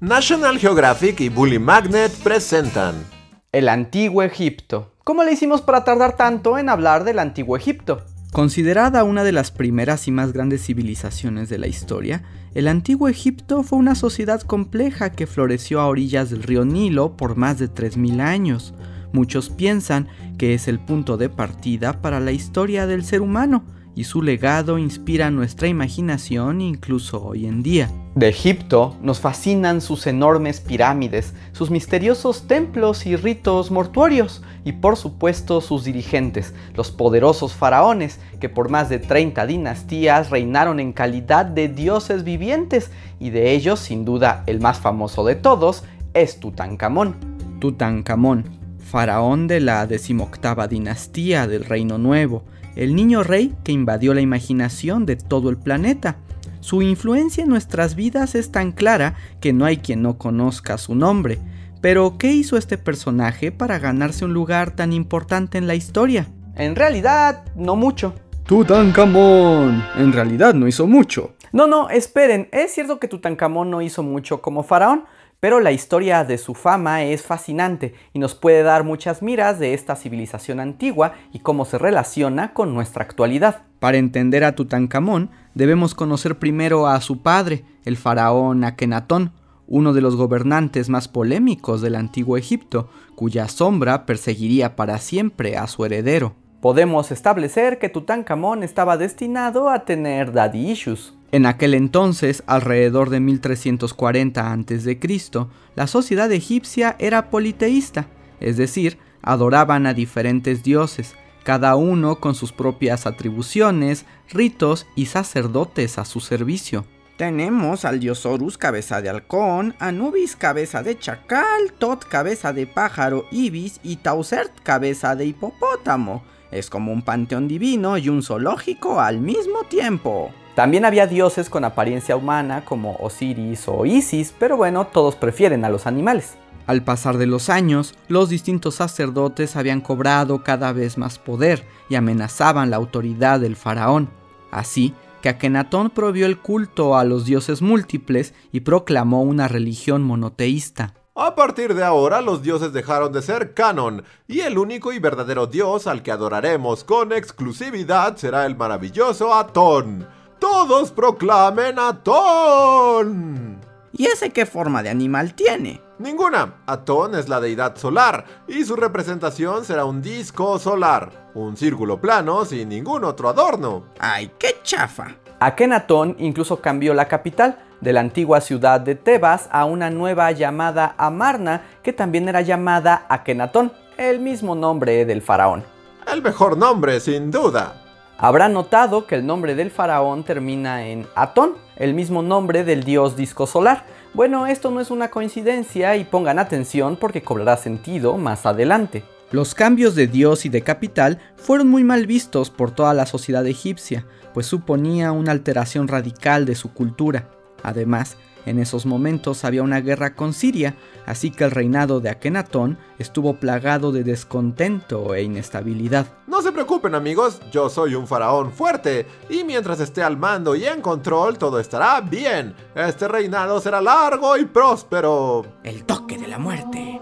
National Geographic y Bully Magnet presentan El Antiguo Egipto. ¿Cómo le hicimos para tardar tanto en hablar del Antiguo Egipto? Considerada una de las primeras y más grandes civilizaciones de la historia, el Antiguo Egipto fue una sociedad compleja que floreció a orillas del río Nilo por más de 3.000 años. Muchos piensan que es el punto de partida para la historia del ser humano, y su legado inspira nuestra imaginación incluso hoy en día. De Egipto nos fascinan sus enormes pirámides, sus misteriosos templos y ritos mortuorios, y por supuesto sus dirigentes, los poderosos faraones, que por más de 30 dinastías reinaron en calidad de dioses vivientes, y de ellos, sin duda, el más famoso de todos es Tutankamón. Tutankamón, faraón de la decimoctava dinastía del Reino Nuevo, el niño rey que invadió la imaginación de todo el planeta. Su influencia en nuestras vidas es tan clara que no hay quien no conozca su nombre. Pero, ¿qué hizo este personaje para ganarse un lugar tan importante en la historia? En realidad, no mucho. Tutankamón. En realidad no hizo mucho. No, no, esperen. Es cierto que Tutankamón no hizo mucho como faraón, pero la historia de su fama es fascinante y nos puede dar muchas miras de esta civilización antigua y cómo se relaciona con nuestra actualidad. Para entender a Tutankamón, debemos conocer primero a su padre, el faraón Akenatón, uno de los gobernantes más polémicos del antiguo Egipto, cuya sombra perseguiría para siempre a su heredero. Podemos establecer que Tutankamón estaba destinado a tener daddy issues. En aquel entonces, alrededor de 1340 a.C., la sociedad egipcia era politeísta, es decir, adoraban a diferentes dioses, cada uno con sus propias atribuciones, ritos y sacerdotes a su servicio. Tenemos al dios Horus cabeza de halcón, Anubis cabeza de chacal, Tot cabeza de pájaro ibis y Tausert cabeza de hipopótamo. Es como un panteón divino y un zoológico al mismo tiempo. También había dioses con apariencia humana como Osiris o Isis, pero bueno, todos prefieren a los animales. Al pasar de los años, los distintos sacerdotes habían cobrado cada vez más poder y amenazaban la autoridad del faraón. Así que Akenatón prohibió el culto a los dioses múltiples y proclamó una religión monoteísta. A partir de ahora los dioses dejaron de ser canon y el único y verdadero dios al que adoraremos con exclusividad será el maravilloso Atón todos proclamen Atón. ¿Y ese qué forma de animal tiene? Ninguna. Atón es la deidad solar y su representación será un disco solar, un círculo plano sin ningún otro adorno. ¡Ay, qué chafa! Akenatón incluso cambió la capital de la antigua ciudad de Tebas a una nueva llamada Amarna, que también era llamada Akenatón, el mismo nombre del faraón. El mejor nombre, sin duda. Habrá notado que el nombre del faraón termina en Atón, el mismo nombre del dios disco solar. Bueno, esto no es una coincidencia y pongan atención porque cobrará sentido más adelante. Los cambios de dios y de capital fueron muy mal vistos por toda la sociedad egipcia, pues suponía una alteración radical de su cultura. Además, en esos momentos había una guerra con Siria, así que el reinado de Akenatón estuvo plagado de descontento e inestabilidad. No se preocupen amigos, yo soy un faraón fuerte, y mientras esté al mando y en control todo estará bien. Este reinado será largo y próspero. El toque de la muerte.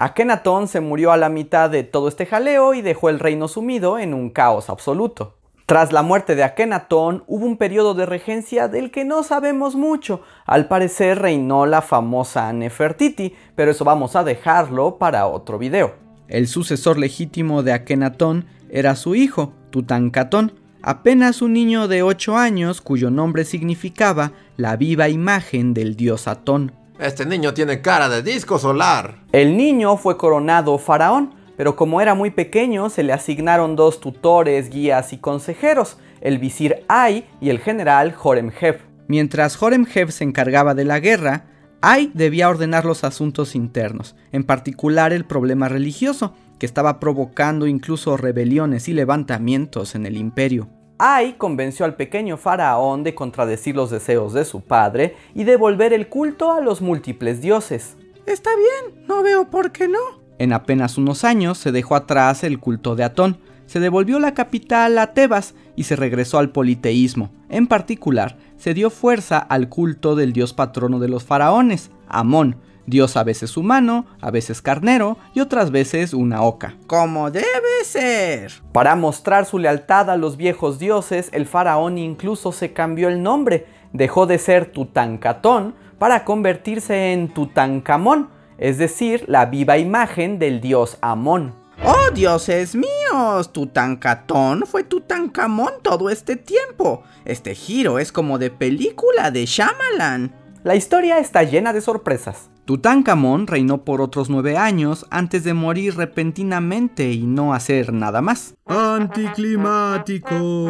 Akenatón se murió a la mitad de todo este jaleo y dejó el reino sumido en un caos absoluto. Tras la muerte de Akenatón hubo un periodo de regencia del que no sabemos mucho. Al parecer reinó la famosa Nefertiti, pero eso vamos a dejarlo para otro video. El sucesor legítimo de Akenatón era su hijo, Tutankatón, apenas un niño de 8 años cuyo nombre significaba la viva imagen del dios Atón. Este niño tiene cara de disco solar. El niño fue coronado faraón, pero como era muy pequeño se le asignaron dos tutores, guías y consejeros, el visir Ay y el general Horemheb. Mientras Horemheb se encargaba de la guerra, Ay debía ordenar los asuntos internos, en particular el problema religioso, que estaba provocando incluso rebeliones y levantamientos en el imperio. Ay convenció al pequeño faraón de contradecir los deseos de su padre y devolver el culto a los múltiples dioses. Está bien, no veo por qué no, en apenas unos años se dejó atrás el culto de Atón, se devolvió la capital a Tebas y se regresó al politeísmo. En particular, se dio fuerza al culto del dios patrono de los faraones, Amón, dios a veces humano, a veces carnero y otras veces una oca. Como debe ser. Para mostrar su lealtad a los viejos dioses, el faraón incluso se cambió el nombre. Dejó de ser Tutankatón para convertirse en Tutankamón, es decir, la viva imagen del dios Amón. ¡Oh, dioses míos! Tutankatón fue Tutankamón todo este tiempo. Este giro es como de película de Shyamalan. La historia está llena de sorpresas. Tutankamón reinó por otros nueve años antes de morir repentinamente y no hacer nada más. Anticlimático.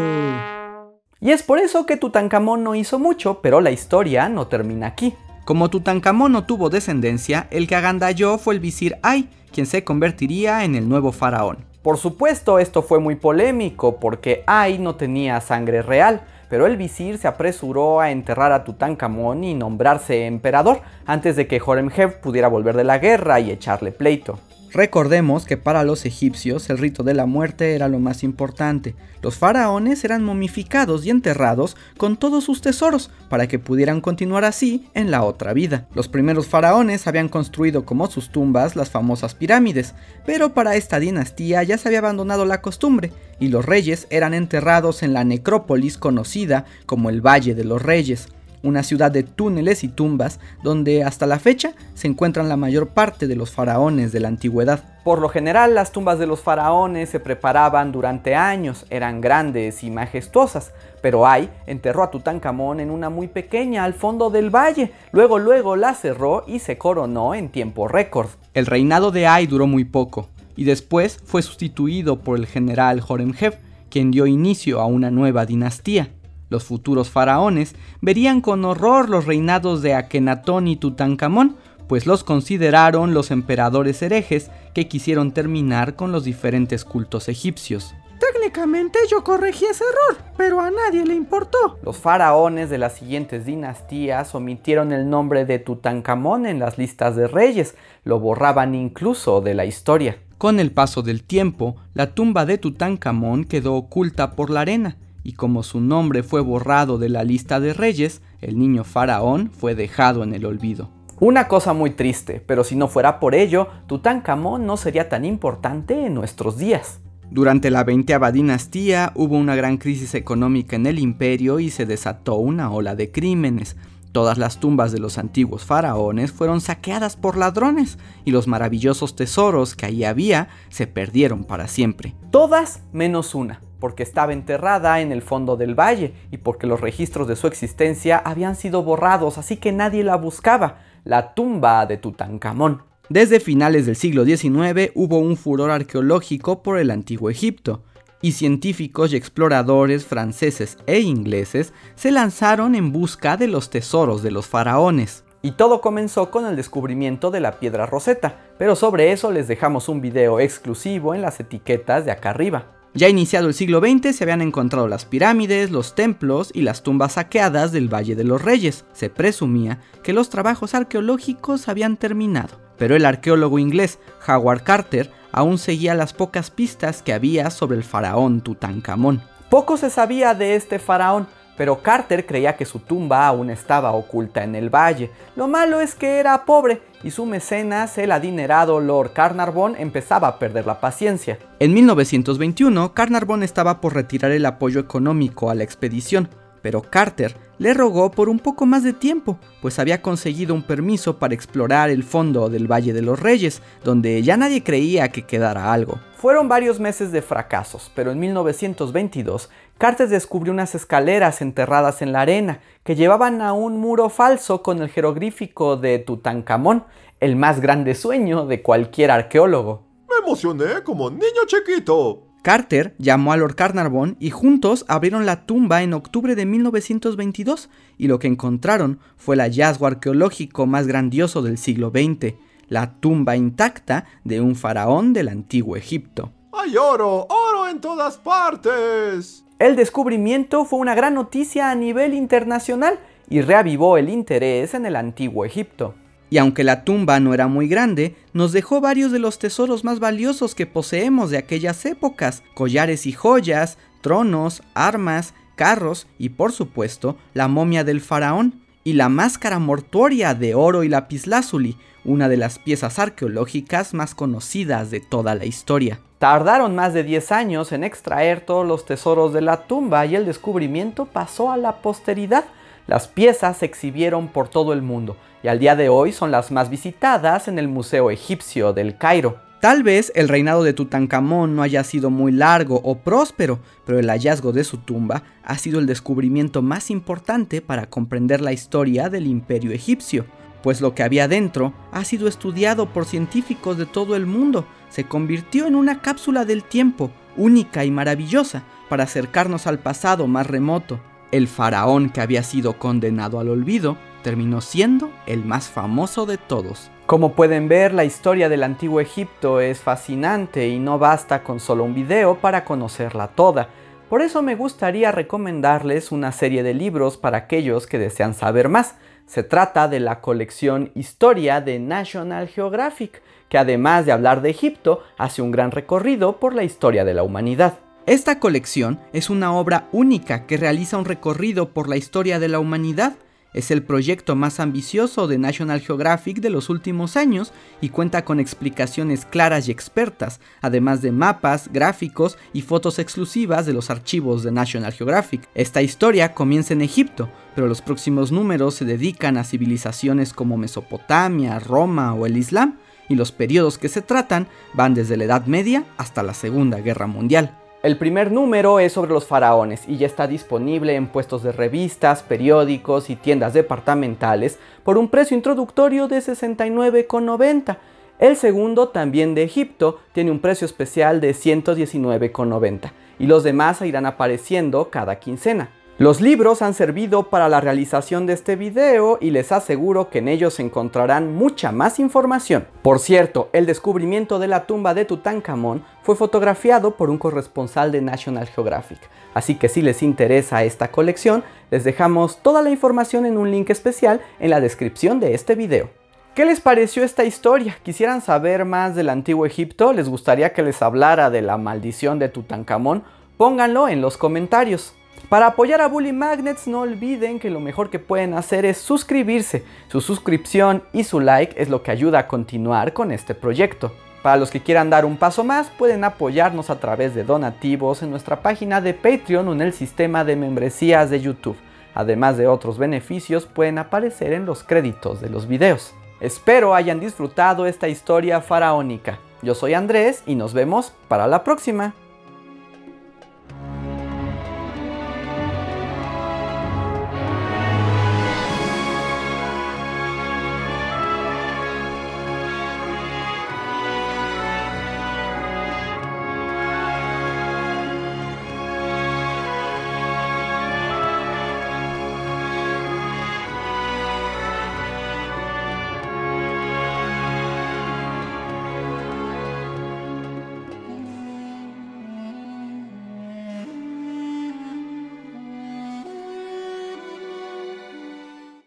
Y es por eso que Tutankamón no hizo mucho, pero la historia no termina aquí. Como Tutankamón no tuvo descendencia, el que agandalló fue el visir Ay, quien se convertiría en el nuevo faraón. Por supuesto, esto fue muy polémico porque Ay no tenía sangre real, pero el visir se apresuró a enterrar a Tutankamón y nombrarse emperador antes de que Horemheb pudiera volver de la guerra y echarle pleito. Recordemos que para los egipcios el rito de la muerte era lo más importante. Los faraones eran momificados y enterrados con todos sus tesoros para que pudieran continuar así en la otra vida. Los primeros faraones habían construido como sus tumbas las famosas pirámides, pero para esta dinastía ya se había abandonado la costumbre y los reyes eran enterrados en la necrópolis conocida como el Valle de los Reyes una ciudad de túneles y tumbas donde hasta la fecha se encuentran la mayor parte de los faraones de la antigüedad. Por lo general las tumbas de los faraones se preparaban durante años, eran grandes y majestuosas, pero Ay enterró a Tutankamón en una muy pequeña al fondo del valle, luego luego la cerró y se coronó en tiempo récord. El reinado de Ay duró muy poco, y después fue sustituido por el general Horemheb, quien dio inicio a una nueva dinastía. Los futuros faraones verían con horror los reinados de Akenatón y Tutankamón, pues los consideraron los emperadores herejes que quisieron terminar con los diferentes cultos egipcios. Técnicamente yo corregí ese error, pero a nadie le importó. Los faraones de las siguientes dinastías omitieron el nombre de Tutankamón en las listas de reyes, lo borraban incluso de la historia. Con el paso del tiempo, la tumba de Tutankamón quedó oculta por la arena, y como su nombre fue borrado de la lista de reyes, el niño faraón fue dejado en el olvido. Una cosa muy triste, pero si no fuera por ello, Tutankamón no sería tan importante en nuestros días. Durante la veinteava dinastía hubo una gran crisis económica en el imperio y se desató una ola de crímenes. Todas las tumbas de los antiguos faraones fueron saqueadas por ladrones y los maravillosos tesoros que ahí había se perdieron para siempre. Todas menos una, porque estaba enterrada en el fondo del valle y porque los registros de su existencia habían sido borrados, así que nadie la buscaba, la tumba de Tutankamón. Desde finales del siglo XIX hubo un furor arqueológico por el antiguo Egipto, y científicos y exploradores franceses e ingleses se lanzaron en busca de los tesoros de los faraones. Y todo comenzó con el descubrimiento de la piedra roseta, pero sobre eso les dejamos un video exclusivo en las etiquetas de acá arriba. Ya iniciado el siglo XX se habían encontrado las pirámides, los templos y las tumbas saqueadas del Valle de los Reyes. Se presumía que los trabajos arqueológicos habían terminado, pero el arqueólogo inglés Howard Carter aún seguía las pocas pistas que había sobre el faraón Tutankamón. Poco se sabía de este faraón, pero Carter creía que su tumba aún estaba oculta en el valle. Lo malo es que era pobre y su mecenas, el adinerado Lord Carnarvon, empezaba a perder la paciencia. En 1921, Carnarvon estaba por retirar el apoyo económico a la expedición, pero Carter le rogó por un poco más de tiempo, pues había conseguido un permiso para explorar el fondo del Valle de los Reyes, donde ya nadie creía que quedara algo. Fueron varios meses de fracasos, pero en 1922 Carter descubrió unas escaleras enterradas en la arena que llevaban a un muro falso con el jeroglífico de Tutankamón, el más grande sueño de cualquier arqueólogo. Me emocioné como niño chiquito. Carter llamó a Lord Carnarvon y juntos abrieron la tumba en octubre de 1922 y lo que encontraron fue el hallazgo arqueológico más grandioso del siglo XX, la tumba intacta de un faraón del antiguo Egipto. ¡Hay oro! ¡Oro en todas partes! El descubrimiento fue una gran noticia a nivel internacional y reavivó el interés en el antiguo Egipto. Y aunque la tumba no era muy grande, nos dejó varios de los tesoros más valiosos que poseemos de aquellas épocas, collares y joyas, tronos, armas, carros y por supuesto la momia del faraón y la máscara mortuoria de oro y lapislázuli, una de las piezas arqueológicas más conocidas de toda la historia. Tardaron más de 10 años en extraer todos los tesoros de la tumba y el descubrimiento pasó a la posteridad. Las piezas se exhibieron por todo el mundo y al día de hoy son las más visitadas en el Museo Egipcio del Cairo. Tal vez el reinado de Tutankamón no haya sido muy largo o próspero, pero el hallazgo de su tumba ha sido el descubrimiento más importante para comprender la historia del imperio egipcio, pues lo que había dentro ha sido estudiado por científicos de todo el mundo, se convirtió en una cápsula del tiempo, única y maravillosa, para acercarnos al pasado más remoto. El faraón que había sido condenado al olvido terminó siendo el más famoso de todos. Como pueden ver, la historia del antiguo Egipto es fascinante y no basta con solo un video para conocerla toda. Por eso me gustaría recomendarles una serie de libros para aquellos que desean saber más. Se trata de la colección Historia de National Geographic, que además de hablar de Egipto, hace un gran recorrido por la historia de la humanidad. Esta colección es una obra única que realiza un recorrido por la historia de la humanidad es el proyecto más ambicioso de National Geographic de los últimos años y cuenta con explicaciones claras y expertas, además de mapas, gráficos y fotos exclusivas de los archivos de National Geographic. Esta historia comienza en Egipto, pero los próximos números se dedican a civilizaciones como Mesopotamia, Roma o el Islam, y los periodos que se tratan van desde la Edad Media hasta la Segunda Guerra Mundial. El primer número es sobre los faraones y ya está disponible en puestos de revistas, periódicos y tiendas departamentales por un precio introductorio de 69,90. El segundo, también de Egipto, tiene un precio especial de 119,90 y los demás irán apareciendo cada quincena. Los libros han servido para la realización de este video y les aseguro que en ellos encontrarán mucha más información. Por cierto, el descubrimiento de la tumba de Tutankamón fue fotografiado por un corresponsal de National Geographic, así que si les interesa esta colección, les dejamos toda la información en un link especial en la descripción de este video. ¿Qué les pareció esta historia? ¿Quisieran saber más del antiguo Egipto? ¿Les gustaría que les hablara de la maldición de Tutankamón? Pónganlo en los comentarios. Para apoyar a Bully Magnets no olviden que lo mejor que pueden hacer es suscribirse. Su suscripción y su like es lo que ayuda a continuar con este proyecto. Para los que quieran dar un paso más, pueden apoyarnos a través de donativos en nuestra página de Patreon o en el sistema de membresías de YouTube. Además de otros beneficios, pueden aparecer en los créditos de los videos. Espero hayan disfrutado esta historia faraónica. Yo soy Andrés y nos vemos para la próxima.